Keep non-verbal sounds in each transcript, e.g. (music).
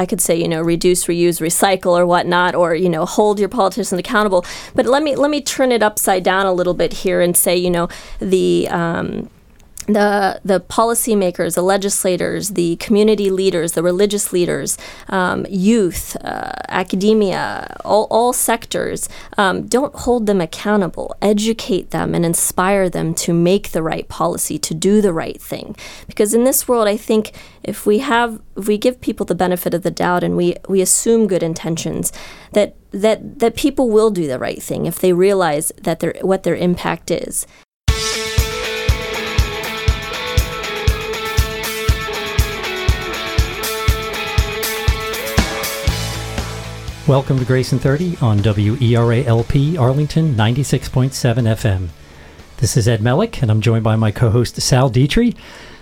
I could say, you know, reduce, reuse, recycle, or whatnot, or you know, hold your politicians accountable. But let me let me turn it upside down a little bit here and say, you know, the um, the the policymakers, the legislators, the community leaders, the religious leaders, um, youth, uh, academia, all, all sectors, um, don't hold them accountable. Educate them and inspire them to make the right policy, to do the right thing. Because in this world, I think if we have if we give people the benefit of the doubt and we we assume good intentions, that that that people will do the right thing if they realize that their what their impact is. Welcome to Grace in 30 on WERA-LP Arlington 96.7 FM. This is Ed Mellick, and I'm joined by my co-host Sal Dietry.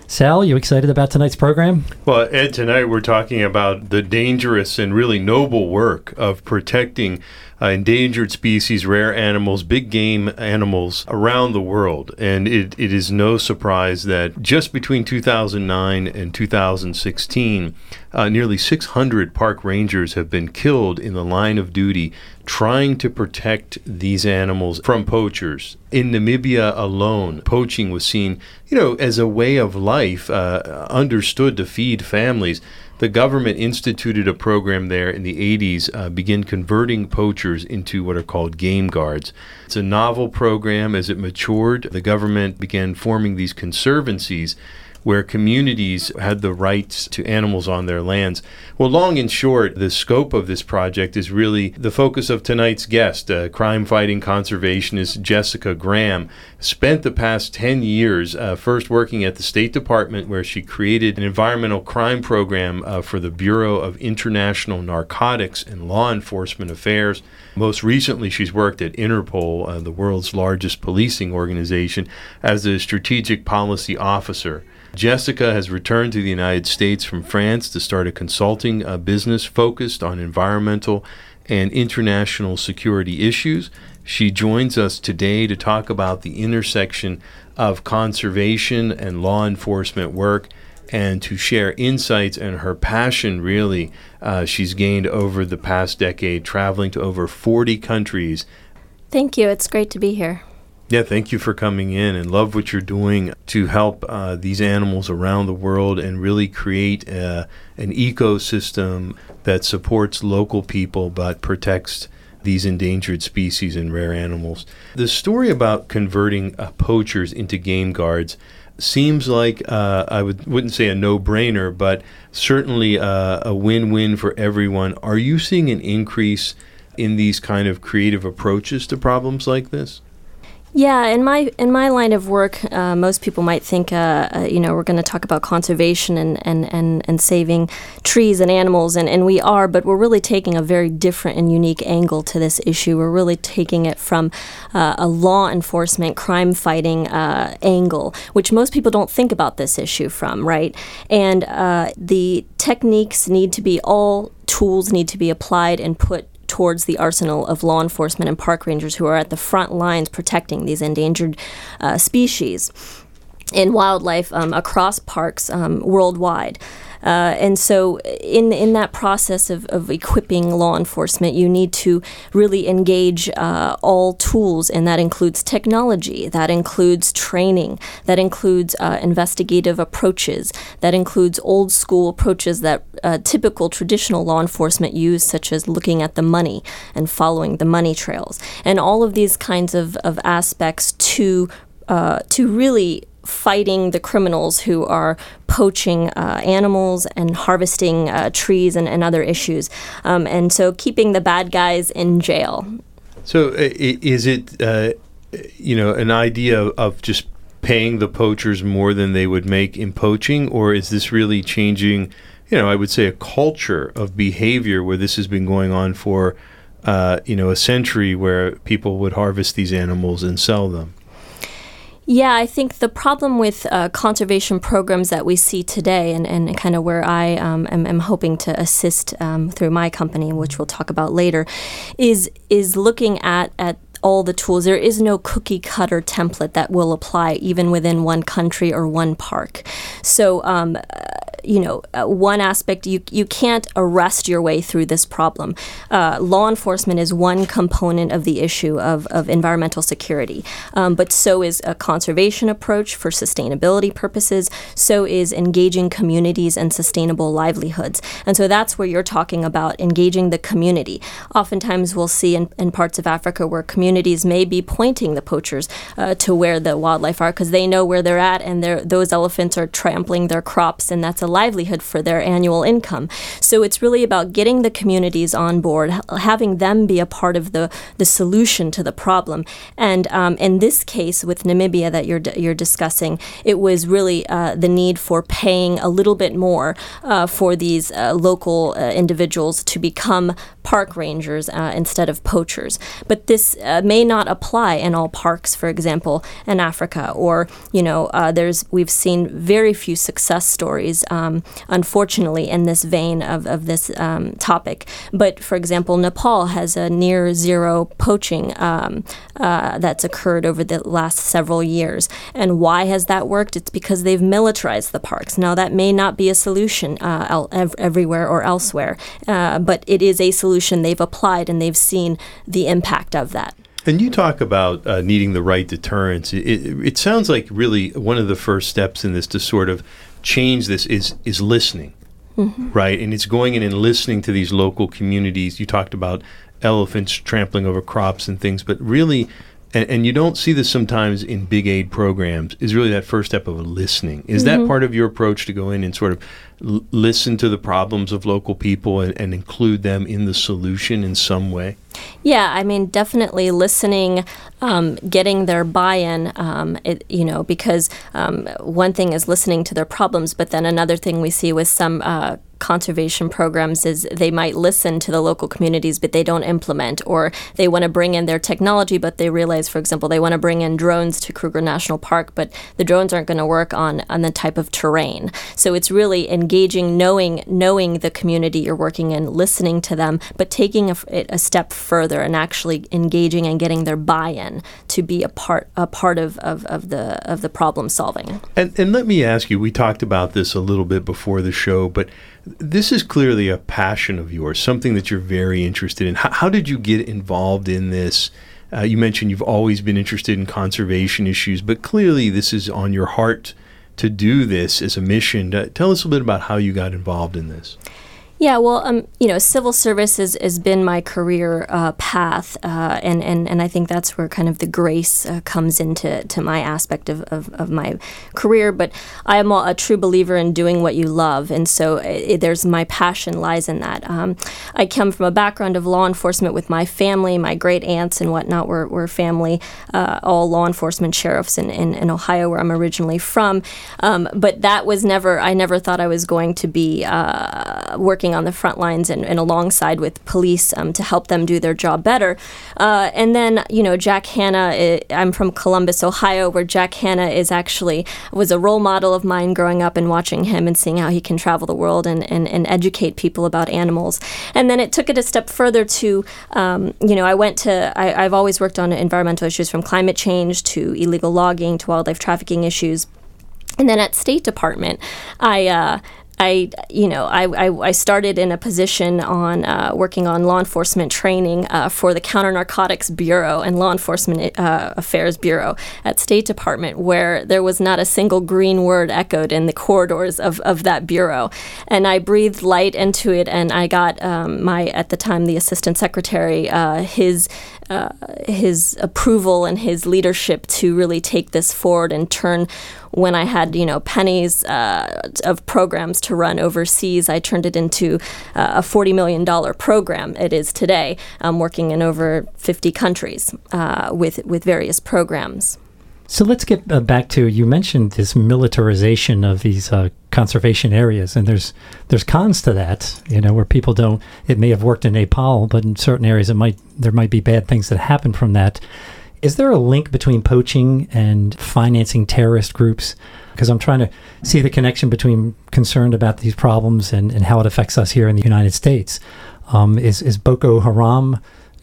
Sal, you excited about tonight's program? Well, Ed, tonight we're talking about the dangerous and really noble work of protecting uh, endangered species, rare animals, big game animals around the world. And it, it is no surprise that just between 2009 and 2016, uh, nearly 600 park rangers have been killed in the line of duty trying to protect these animals from poachers. In Namibia alone, poaching was seen, you know, as a way of life, uh, understood to feed families the government instituted a program there in the 80s, uh, began converting poachers into what are called game guards. It's a novel program. As it matured, the government began forming these conservancies where communities had the rights to animals on their lands. Well, long and short, the scope of this project is really the focus of tonight's guest, uh, crime fighting conservationist Jessica Graham. Spent the past 10 years uh, first working at the State Department, where she created an environmental crime program uh, for the Bureau of International Narcotics and Law Enforcement Affairs. Most recently, she's worked at Interpol, uh, the world's largest policing organization, as a strategic policy officer. Jessica has returned to the United States from France to start a consulting uh, business focused on environmental and international security issues. She joins us today to talk about the intersection of conservation and law enforcement work and to share insights and her passion, really, uh, she's gained over the past decade, traveling to over 40 countries. Thank you. It's great to be here. Yeah, thank you for coming in and love what you're doing to help uh, these animals around the world and really create uh, an ecosystem that supports local people but protects these endangered species and rare animals. The story about converting uh, poachers into game guards seems like uh, I would wouldn't say a no-brainer, but certainly uh, a win-win for everyone. Are you seeing an increase in these kind of creative approaches to problems like this? Yeah, in my in my line of work, uh, most people might think, uh, uh, you know, we're going to talk about conservation and, and, and, and saving trees and animals, and, and we are, but we're really taking a very different and unique angle to this issue. We're really taking it from uh, a law enforcement, crime fighting uh, angle, which most people don't think about this issue from, right? And uh, the techniques need to be all tools need to be applied and put towards the arsenal of law enforcement and park rangers who are at the front lines protecting these endangered uh, species in wildlife um, across parks um, worldwide. Uh, and so, in in that process of, of equipping law enforcement, you need to really engage uh, all tools, and that includes technology, that includes training, that includes uh, investigative approaches, that includes old school approaches that uh, typical traditional law enforcement use, such as looking at the money and following the money trails, and all of these kinds of, of aspects to uh, to really fighting the criminals who are poaching uh, animals and harvesting uh, trees and, and, other issues. Um, and so keeping the bad guys in jail. So is it, uh, you know, an idea of just paying the poachers more than they would make in poaching, or is this really changing, you know, I would say a culture of behavior where this has been going on for, uh, you know, a century where people would harvest these animals and sell them? Yeah, I think the problem with uh, conservation programs that we see today, and, and kind of where I um, am, am, hoping to assist um, through my company, which we'll talk about later, is is looking at at all the tools. There is no cookie cutter template that will apply even within one country or one park. So um, you know, uh, one aspect you you can't arrest your way through this problem. Uh, law enforcement is one component of the issue of, of environmental security, um, but so is a conservation approach for sustainability purposes. So is engaging communities and sustainable livelihoods, and so that's where you're talking about engaging the community. Oftentimes, we'll see in, in parts of Africa where communities may be pointing the poachers uh, to where the wildlife are because they know where they're at, and those elephants are trampling their crops, and that's a livelihood for their annual income. So it's really about getting the communities on board, having them be a part of the, the solution to the problem. And um, in this case with Namibia that you're, you're discussing, it was really uh, the need for paying a little bit more uh, for these uh, local uh, individuals to become park rangers uh, instead of poachers. But this uh, may not apply in all parks, for example, in Africa. Or, you know, there's we've seen very few success stories um, unfortunately, in this vein of, of this um, topic. But for example, Nepal has a near zero poaching um, uh, that's occurred over the last several years. And why has that worked? It's because they've militarized the parks. Now, that may not be a solution uh, everywhere or elsewhere, uh, but it is a solution they've applied and they've seen the impact of that. And you talk about uh, needing the right deterrence. It, it, it, sounds like really one of the first steps in this to sort of change this is is listening, mm-hmm. right? And it's going in and listening to these local communities. You talked about elephants trampling over crops and things, but really. And, and you don't see this sometimes in big aid programs. Is really that first step of listening. Is mm-hmm. that part of your approach to go in and sort of l- listen to the problems of local people and, and include them in the solution in some way? Yeah, I mean, definitely listening, um, getting their buy-in. Um, it, you know, because um, one thing is listening to their problems, but then another thing we see with some uh, conservation programs is they might listen to the local communities, but they don't implement, or they want to bring in their technology, but they realize, for example, they want to bring in drones to Kruger National Park, but the drones aren't going to work on on the type of terrain. So it's really engaging, knowing knowing the community you're working in, listening to them, but taking a, a step further and actually engaging and getting their buy-in to be a part a part of, of, of the of the problem solving. And and let me ask you, we talked about this a little bit before the show, but this is clearly a passion of yours, something that you're very interested in. How, how did you get involved in this? Uh, you mentioned you've always been interested in conservation issues, but clearly this is on your heart to do this as a mission. Uh, tell us a bit about how you got involved in this. Yeah, well, um, you know, civil service has, has been my career uh, path, uh, and, and, and I think that's where kind of the grace uh, comes into to my aspect of, of, of, my career. But I am a, true believer in doing what you love, and so it, there's my passion lies in that. Um, I come from a background of law enforcement with my family, my great aunts and whatnot were, were family, uh, all law enforcement sheriffs in, in, in, Ohio, where I'm originally from. Um, but that was never, I never thought I was going to be uh, working working on the front lines and, and alongside with police um, to help them do their job better. Uh, and then, you know, Jack Hanna, I'm from Columbus, Ohio, where Jack Hanna is actually was a role model of mine growing up and watching him and seeing how he can travel the world and, and, and educate people about animals. And then it took it a step further to, um, you know, I went to, I, I've always worked on environmental issues from climate change to illegal logging to wildlife trafficking issues. And then at State Department, I uh, I, you know, I, I, I, started in a position on uh, working on law enforcement training uh, for the Counter Narcotics Bureau and Law Enforcement uh, Affairs Bureau at State Department, where there was not a single green word echoed in the corridors of, of that bureau. And I breathed light into it, and I got um, my, at the time, the Assistant Secretary, uh, his uh, his approval and his leadership to really take this forward and turn when I had you know pennies uh, of programs to run overseas, I turned it into uh, a forty million dollar program. It is today, working in over fifty countries uh, with with various programs. So let's get uh, back to you mentioned this militarization of these uh, conservation areas, and there's there's cons to that. You know, where people don't. It may have worked in Nepal, but in certain areas, it might there might be bad things that happen from that. Is there a link between poaching and financing terrorist groups? Because I'm trying to see the connection between concerned about these problems and, and how it affects us here in the United States. Um, is is Boko Haram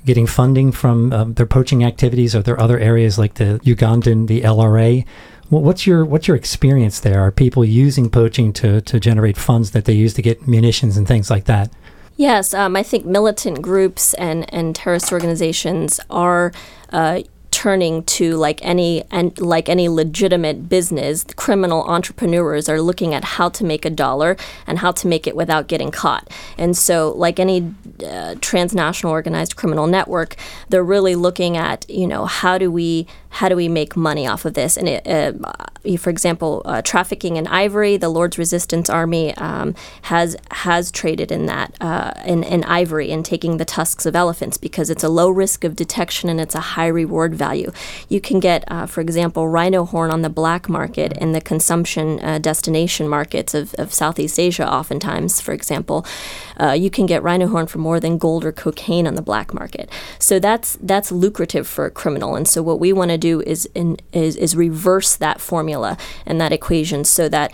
getting funding from uh, their poaching activities? Are there other areas like the Ugandan, the LRA, what's your what's your experience there? Are people using poaching to to generate funds that they use to get munitions and things like that? Yes, um, I think militant groups and, and terrorist organizations are uh, turning to like any and like any legitimate business criminal entrepreneurs are looking at how to make a dollar and how to make it without getting caught. And so like any uh, transnational organized criminal network they're really looking at you know how do we how do we make money off of this? And it, uh, for example uh, trafficking in ivory the lord's resistance army um, has has traded in that uh, in, in ivory and taking the tusks of elephants because it's a low risk of detection and it's a high reward value value. You can get, uh, for example, rhino horn on the black market in the consumption uh, destination markets of, of Southeast Asia, oftentimes, for example. Uh, you can get rhino horn for more than gold or cocaine on the black market. So that's that's lucrative for a criminal. And so what we want to do is, in, is is reverse that formula and that equation so that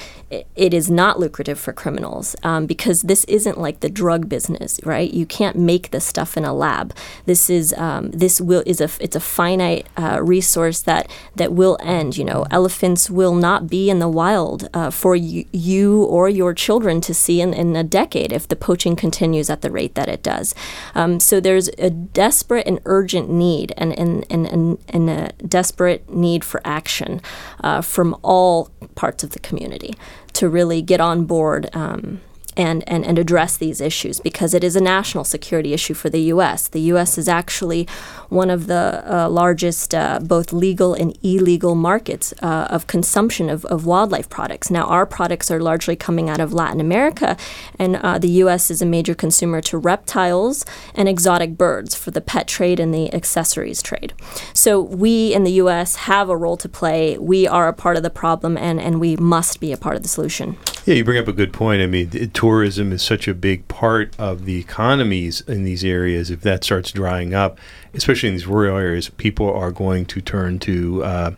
it is not lucrative for criminals um, because this isn't like the drug business, right? You can't make this stuff in a lab. This is um, this will is a it's a finite uh, resource that that will end. You know, elephants will not be in the wild uh, for you, you, or your children to see in, in a decade if the poaching continues at the rate that it does. Um, so there's a desperate and urgent need, and and, and, and, and a desperate need for action uh, from all parts of the community to really get on board. Um, and, and, and address these issues because it is a national security issue for the U.S. The U.S. is actually one of the uh, largest uh, both legal and illegal markets uh, of consumption of, of wildlife products. Now, our products are largely coming out of Latin America, and uh, the U.S. is a major consumer to reptiles and exotic birds for the pet trade and the accessories trade. So, we in the U.S. have a role to play. We are a part of the problem, and, and we must be a part of the solution. Yeah, you bring up a good point. I mean, tourism is such a big part of the economies in these areas. If that starts drying up, especially in these rural areas, people are going to turn to uh,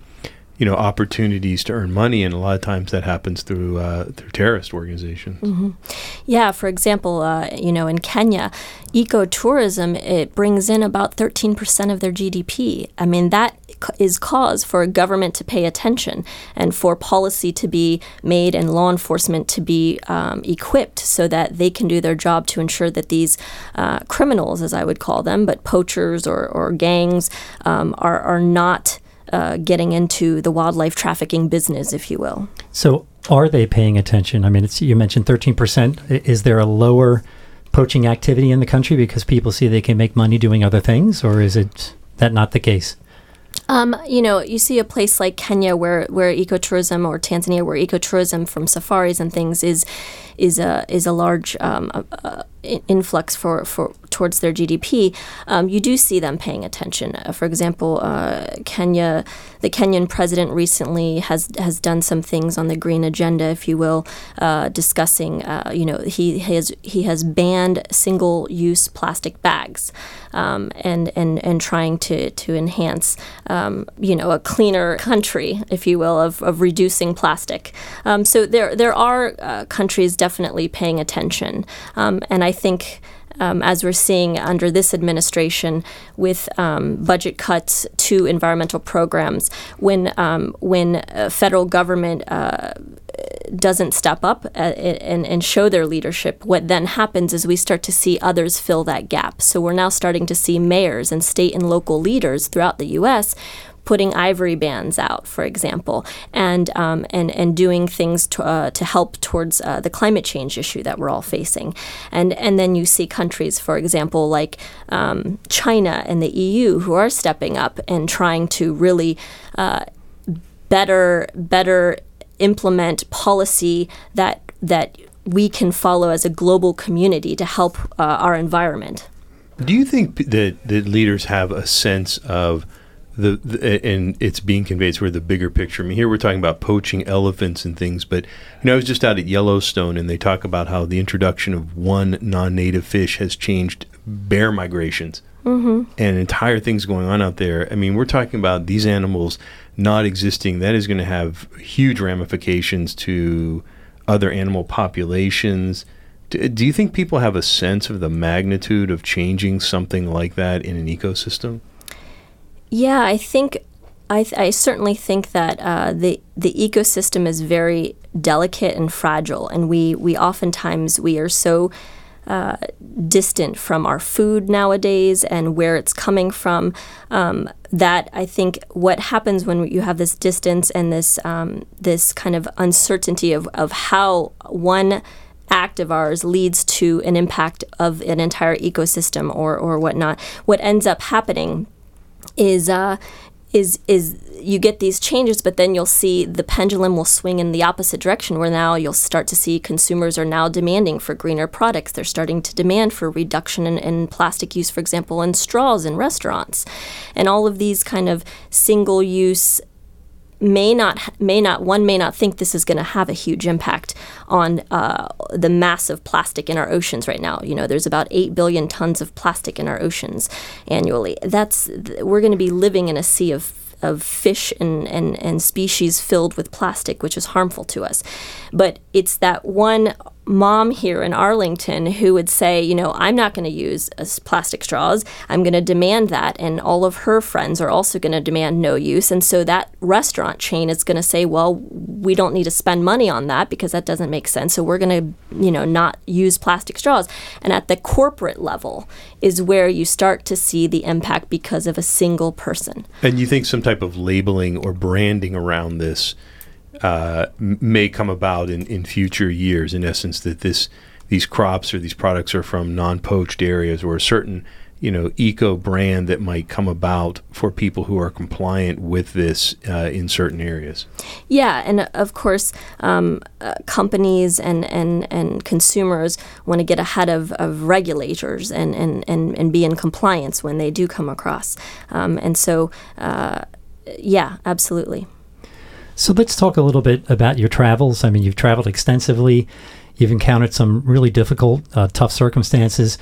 you know opportunities to earn money, and a lot of times that happens through uh, through terrorist organizations. Mm-hmm. Yeah, for example, uh, you know, in Kenya, ecotourism it brings in about thirteen percent of their GDP. I mean, that is cause for a government to pay attention and for policy to be made and law enforcement to be um, equipped so that they can do their job to ensure that these uh, criminals, as I would call them, but poachers or, or gangs, um, are, are not uh, getting into the wildlife trafficking business, if you will. So, are they paying attention? I mean, you mentioned 13%. Is there a lower poaching activity in the country because people see they can make money doing other things, or is it that not the case? Um, you know, you see a place like Kenya where, where ecotourism or Tanzania where ecotourism from safaris and things is is a is a large um, uh, influx for, for towards their GDP, um, you do see them paying attention. Uh, for example, uh, Kenya, the Kenyan president recently has has done some things on the green agenda, if you will, uh, discussing. Uh, you know, he has he has banned single use plastic bags, um, and and and trying to to enhance, um, you know, a cleaner country, if you will, of, of reducing plastic. Um, so there there are uh, countries definitely paying attention, um, and I think um, as we're seeing under this administration with um, budget cuts to environmental programs, when um, when federal government uh, doesn't step up uh, and, and show their leadership, what then happens is we start to see others fill that gap. So we're now starting to see mayors and state and local leaders throughout the U.S putting ivory bands out, for example, and um, and and doing things to, uh, to help towards uh, the climate change issue that we're all facing, and and then you see countries, for example, like um, China and the EU, who are stepping up and trying to really uh, better better implement policy that that we can follow as a global community to help uh, our environment. Do you think that, that leaders have a sense of the, the, and it's being conveyed sort of the bigger picture. I mean, here we're talking about poaching elephants and things, but you know, I was just out at Yellowstone, and they talk about how the introduction of one non-native fish has changed bear migrations mm-hmm. and entire things going on out there. I mean, we're talking about these animals not existing. That is going to have huge ramifications to other animal populations. Do, do you think people have a sense of the magnitude of changing something like that in an ecosystem? Yeah, I think I, th- I certainly think that uh, the the ecosystem is very delicate and fragile, and we we oftentimes we are so uh, distant from our food nowadays and where it's coming from. Um, that I think what happens when you have this distance and this um, this kind of uncertainty of, of how one act of ours leads to an impact of an entire ecosystem or, or whatnot, what ends up happening is uh, is is you get these changes, but then you'll see the pendulum will swing in the opposite direction, where now you'll start to see consumers are now demanding for greener products. They're starting to demand for reduction in, in plastic use, for example, in straws in restaurants, and all of these kind of single-use may not may not one may not think this is going to have a huge impact on uh, the massive plastic in our oceans right now. You know, there's about eight billion tons of plastic in our oceans annually. That's we're going to be living in a sea of of fish and, and, and species filled with plastic, which is harmful to us. But it's that one mom here in Arlington who would say, you know, I'm not going to use uh, plastic straws. I'm going to demand that. And all of her friends are also going to demand no use. And so that restaurant chain is going to say, well, we don't need to spend money on that because that doesn't make sense. So we're going to, you know, not use plastic straws. And at the corporate level is where you start to see the impact because of a single person. And you think some type of labeling or branding around this uh, may come about in, in future years. In essence, that this these crops or these products are from non-poached areas or a certain you know eco brand that might come about for people who are compliant with this uh, in certain areas. Yeah, and of course, um, uh, companies and, and, and consumers want to get ahead of, of regulators and, and, and, and be in compliance when they do come across. Um, and so, uh, yeah, absolutely. So let's talk a little bit about your travels. I mean, you've traveled extensively, you've encountered some really difficult, uh, tough circumstances,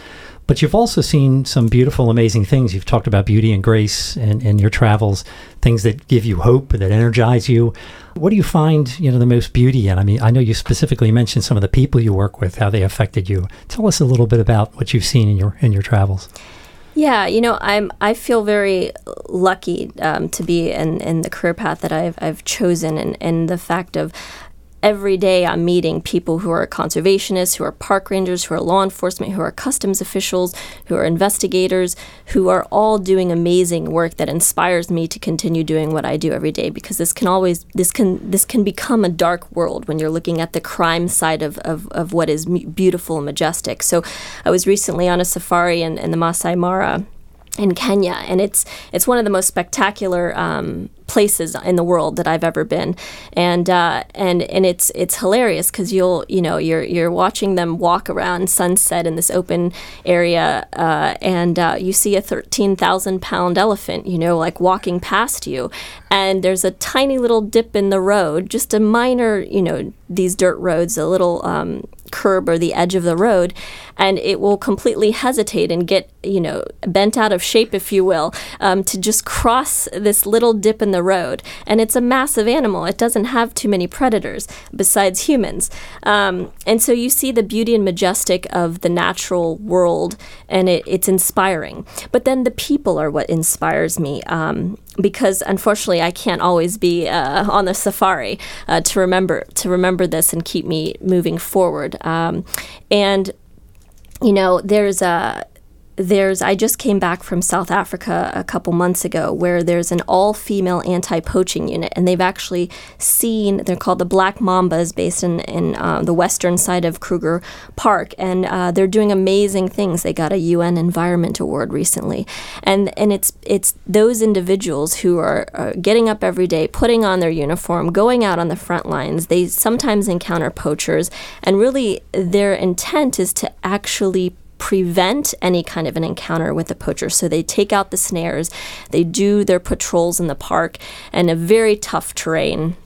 but you've also seen some beautiful, amazing things. You've talked about beauty and grace in, in your travels, things that give you hope, that energize you. What do you find, you know, the most beauty in? I mean, I know you specifically mentioned some of the people you work with, how they affected you. Tell us a little bit about what you've seen in your in your travels. Yeah, you know, I'm I feel very lucky um, to be in, in the career path that I've I've chosen, and, and the fact of every day I'm meeting people who are conservationists, who are park rangers, who are law enforcement, who are customs officials, who are investigators, who are all doing amazing work that inspires me to continue doing what I do every day because this can always this can this can become a dark world when you're looking at the crime side of, of, of what is beautiful and majestic. So I was recently on a safari in, in the Masai Mara in Kenya, and it's it's one of the most spectacular um, places in the world that I've ever been, and uh, and and it's it's hilarious because you'll you know you're you're watching them walk around sunset in this open area, uh, and uh, you see a thirteen thousand pound elephant, you know, like walking past you, and there's a tiny little dip in the road, just a minor, you know, these dirt roads, a little um, curb or the edge of the road, and it will completely hesitate and get, you know, bent out of shape, if you will, um, to just cross this little dip in the road. And it's a massive animal. It doesn't have too many predators besides humans. Um, and so you see the beauty and majestic of the natural world, and it, it's inspiring. But then the people are what inspires me. Um, because unfortunately I can't always be uh, on the safari uh, to remember to remember this and keep me moving forward. Um, and you know, there's a there's I just came back from South Africa a couple months ago where there's an all-female anti-poaching unit and they've actually seen they're called the Black Mambas based in, in uh, the western side of Kruger Park and uh, they're doing amazing things. They got a UN Environment Award recently and and it's it's those individuals who are, are getting up every day putting on their uniform going out on the front lines. They sometimes encounter poachers and really their intent is to actually prevent any kind of an encounter with a poacher. So they take out the snares, they do their patrols in the park and a very tough terrain.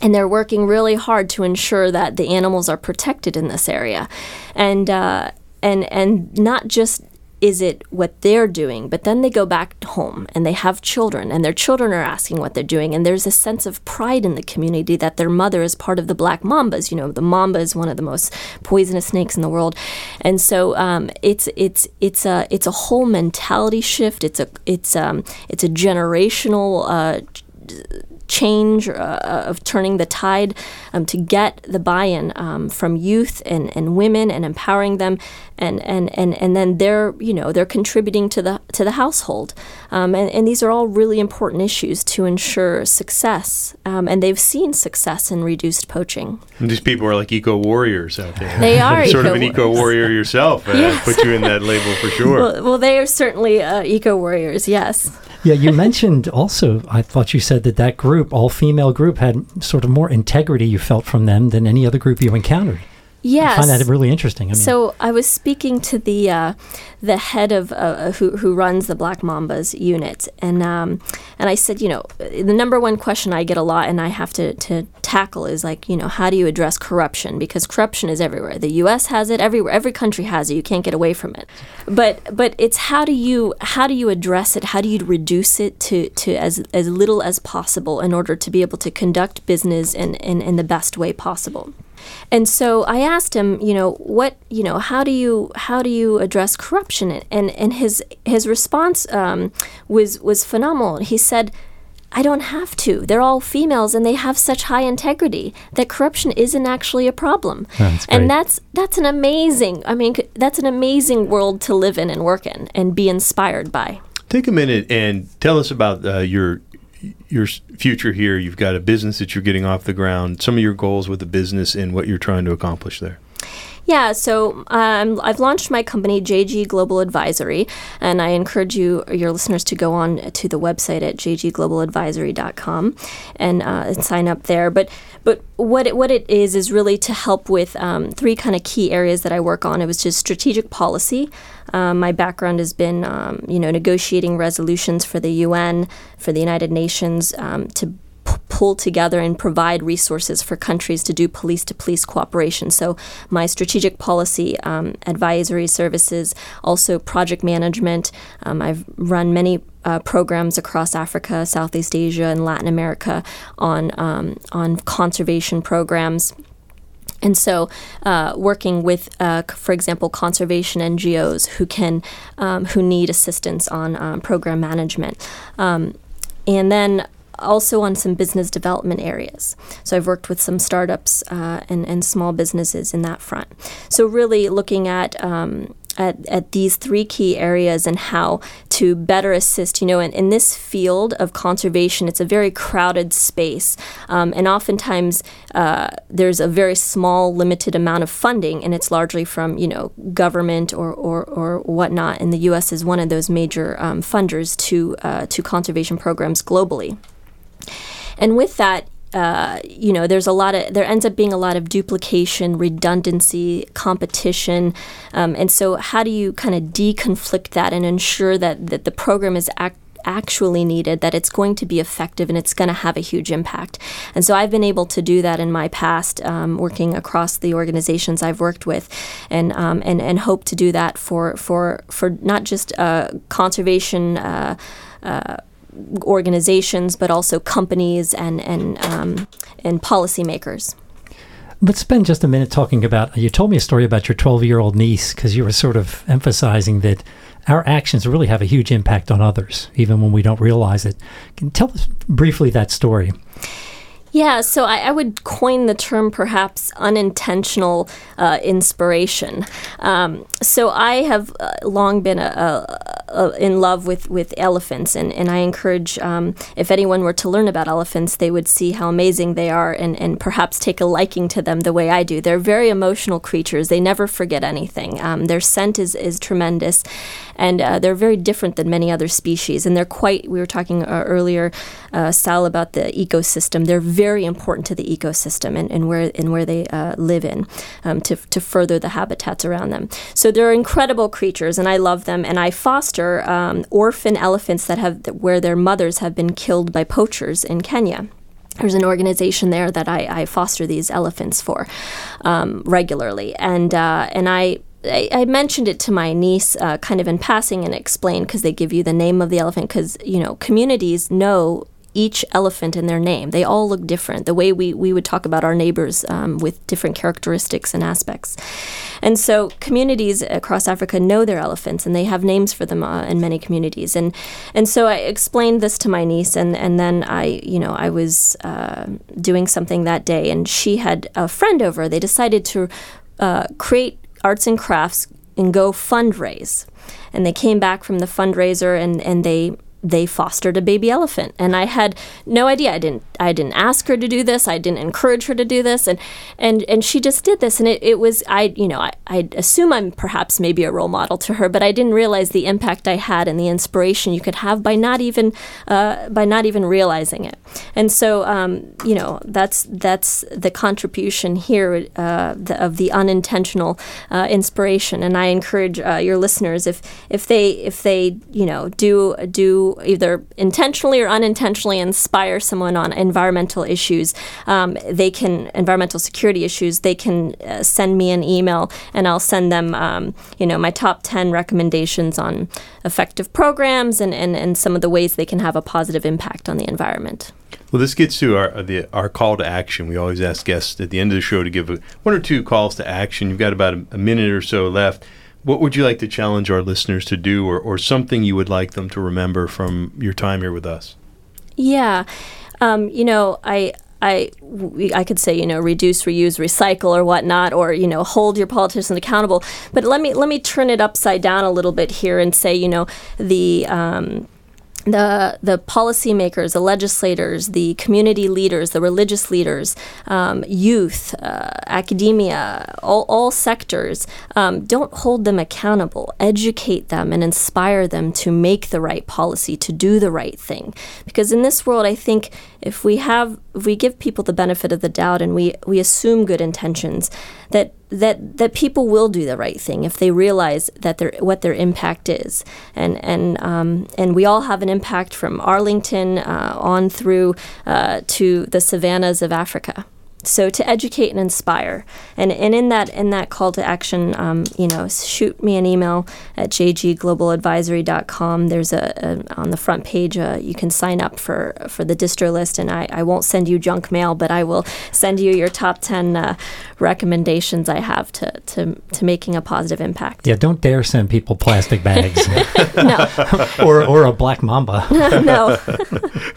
And they're working really hard to ensure that the animals are protected in this area, and uh, and and not just is it what they're doing? But then they go back home and they have children, and their children are asking what they're doing. And there's a sense of pride in the community that their mother is part of the black mambas. You know, the mamba is one of the most poisonous snakes in the world, and so um, it's it's it's a it's a whole mentality shift. It's a it's um it's a generational. Uh, change uh, of turning the tide um, to get the buy-in um, from youth and, and women and empowering them and, and, and, and then they're you know they're contributing to the to the household. Um, and, and these are all really important issues to ensure success um, and they've seen success in reduced poaching. And these people are like eco warriors out there. They (laughs) are sort of an eco warrior yourself uh, (laughs) yes. put you in that label for sure. Well, well they are certainly uh, eco warriors yes yeah, you mentioned also, I thought you said that that group, all female group, had sort of more integrity you felt from them than any other group you encountered. Yes. I find that really interesting. I mean, so I was speaking to the uh, the head of uh, who who runs the Black Mambas unit, and um, and I said, you know, the number one question I get a lot, and I have to to tackle is like, you know, how do you address corruption? Because corruption is everywhere. The U.S. has it everywhere. Every country has it. You can't get away from it. But but it's how do you how do you address it? How do you reduce it to to as as little as possible in order to be able to conduct business in in, in the best way possible? And so I asked him, you know, what, you know, how do you how do you address corruption? And and his his response um, was was phenomenal. He said. I don't have to. They're all females and they have such high integrity that corruption isn't actually a problem. That's and that's that's an amazing. I mean, that's an amazing world to live in and work in and be inspired by. Take a minute and tell us about uh, your your future here. You've got a business that you're getting off the ground. Some of your goals with the business and what you're trying to accomplish there. Yeah, so um, I've launched my company, JG Global Advisory, and I encourage you, your listeners, to go on to the website at jgglobaladvisory.com and, uh, sign up there. But but what it, what it is is really to help with um, three kind of key areas that I work on. It was just strategic policy. Um, my background has been, um, you know, negotiating resolutions for the UN, for the United Nations, um, to pull together and provide resources for countries to do police to police cooperation. So, my strategic policy um, advisory services, also project management. Um, I've run many uh, programs across Africa, Southeast Asia, and Latin America on um, on conservation programs. And so, uh, working with, uh, for example, conservation NGOs who can, um, who need assistance on um, program management, um, and then also on some business development areas. So I've worked with some startups uh, and, and small businesses in that front. So really looking at um, at, at these three key areas and how to better assist. You know, in, in this field of conservation, it's a very crowded space, um, and oftentimes uh, there's a very small, limited amount of funding, and it's largely from you know government or or, or whatnot. And the U.S. is one of those major um, funders to uh, to conservation programs globally. And with that, uh, you know, there's a lot of there ends up being a lot of duplication, redundancy, competition, um, and so how do you kind of deconflict that and ensure that that the program is ac- actually needed, that it's going to be effective and it's going to have a huge impact. And so I've been able to do that in my past, um, working across the organizations I've worked with, and um, and and hope to do that for for for not just uh, conservation. Uh, uh organizations, but also companies and and um, and policymakers. Let's spend just a minute talking about. You told me a story about your 12 year old niece because you were sort of emphasizing that our actions really have a huge impact on others, even when we don't realize it. Can you tell us briefly that story? Yeah, so I, I, would coin the term perhaps unintentional uh, inspiration. Um, so I have uh, long been a, a, a, in love with, with elephants, and, and I encourage um, if anyone were to learn about elephants, they would see how amazing they are and, and perhaps take a liking to them the way I do. They're very emotional creatures, they never forget anything. Um, their scent is, is tremendous, and uh, they're very different than many other species, and they're quite, we were talking uh, earlier, uh, Sal, about the ecosystem. They're very important to the ecosystem and, and where and where they uh, live in um, to, to further the habitats around them. So they're incredible creatures, and I love them. And I foster um, orphan elephants that have where their mothers have been killed by poachers in Kenya. There's an organization there that I, I foster these elephants for um, regularly, and uh, and I I, I, mentioned it to my niece uh, kind of in passing and explained because they give you the name of the elephant because you know communities know each elephant in their name. They all look different, the way we, we would talk about our neighbors um, with different characteristics and aspects. And so communities across Africa know their elephants and they have names for them uh, in many communities. And and so I explained this to my niece and, and then I, you know, I was uh, doing something that day and she had a friend over. They decided to uh, create arts and crafts and go fundraise. And they came back from the fundraiser and, and they they fostered a baby elephant. And i had no idea. I didn't i didn't ask her to do this. I didn't encourage her to do this. And and and she just did this. And it, it was i you know I, I assume i'm perhaps maybe a role model to her but i didn't realize the impact i had and the inspiration you could have by not even uh, by not even realizing it. And so um, you know that's that's the contribution here uh, the, of the unintentional uh, inspiration. And i encourage uh, your listeners if if they if they you know do do either intentionally or unintentionally inspire someone on environmental issues, um, they can environmental security issues. They can uh, send me an email, and I'll send them, um, you know, my top ten recommendations on effective programs and, and, and some of the ways they can have a positive impact on the environment. Well, this gets to our the, our call to action. We always ask guests at the end of the show to give a, one or two calls to action. You've got about a, a minute or so left. What would you like to challenge our listeners to do, or, or something you would like them to remember from your time here with us? Yeah. Um, you know, I. I, I could say you know reduce, reuse, recycle, or whatnot, or you know hold your politicians accountable. But let me let me turn it upside down a little bit here and say you know the um, the the policymakers, the legislators, the community leaders, the religious leaders, um, youth, uh, academia, all, all sectors, um, don't hold them accountable. Educate them and inspire them to make the right policy, to do the right thing. Because in this world, I think if we have if we give people the benefit of the doubt and we we assume good intentions, that that that people will do the right thing if they realize that their what their impact is, and and um, and we all have an impact from Arlington uh, on through uh, to the savannas of Africa so to educate and inspire. And, and in that in that call to action um, you know shoot me an email at jgglobaladvisory.com there's a, a on the front page uh, you can sign up for for the distro list. And I, I won't send you junk mail but I will send you your top 10 uh, recommendations I have to, to to making a positive impact. Yeah don't dare send people plastic bags. (laughs) No. (laughs) Or, or a black mamba. (laughs) No.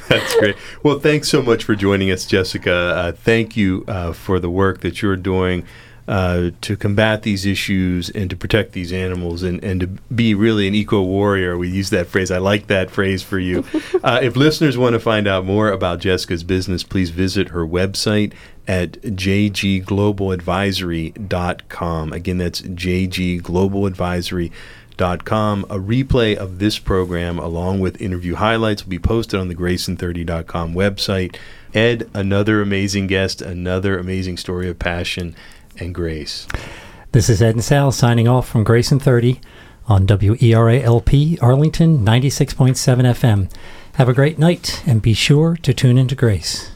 That's great. Well thanks so much for joining us Jessica. Uh, thank you uh, for the work that you're doing uh, to combat these issues and to protect these animals and, and to be really an eco warrior. We use that phrase. I like that phrase for you. (laughs) uh, if listeners want to find out more about Jessica's business, please visit her website at jgglobaladvisory.com. Again, that's jgglobaladvisory.com. A replay of this program, along with interview highlights, will be posted on the grayson30.com website. Ed, another amazing guest, another amazing story of passion and grace. This is Ed and Sal signing off from Grace in 30 on WERALP Arlington 96.7 FM. Have a great night and be sure to tune into Grace.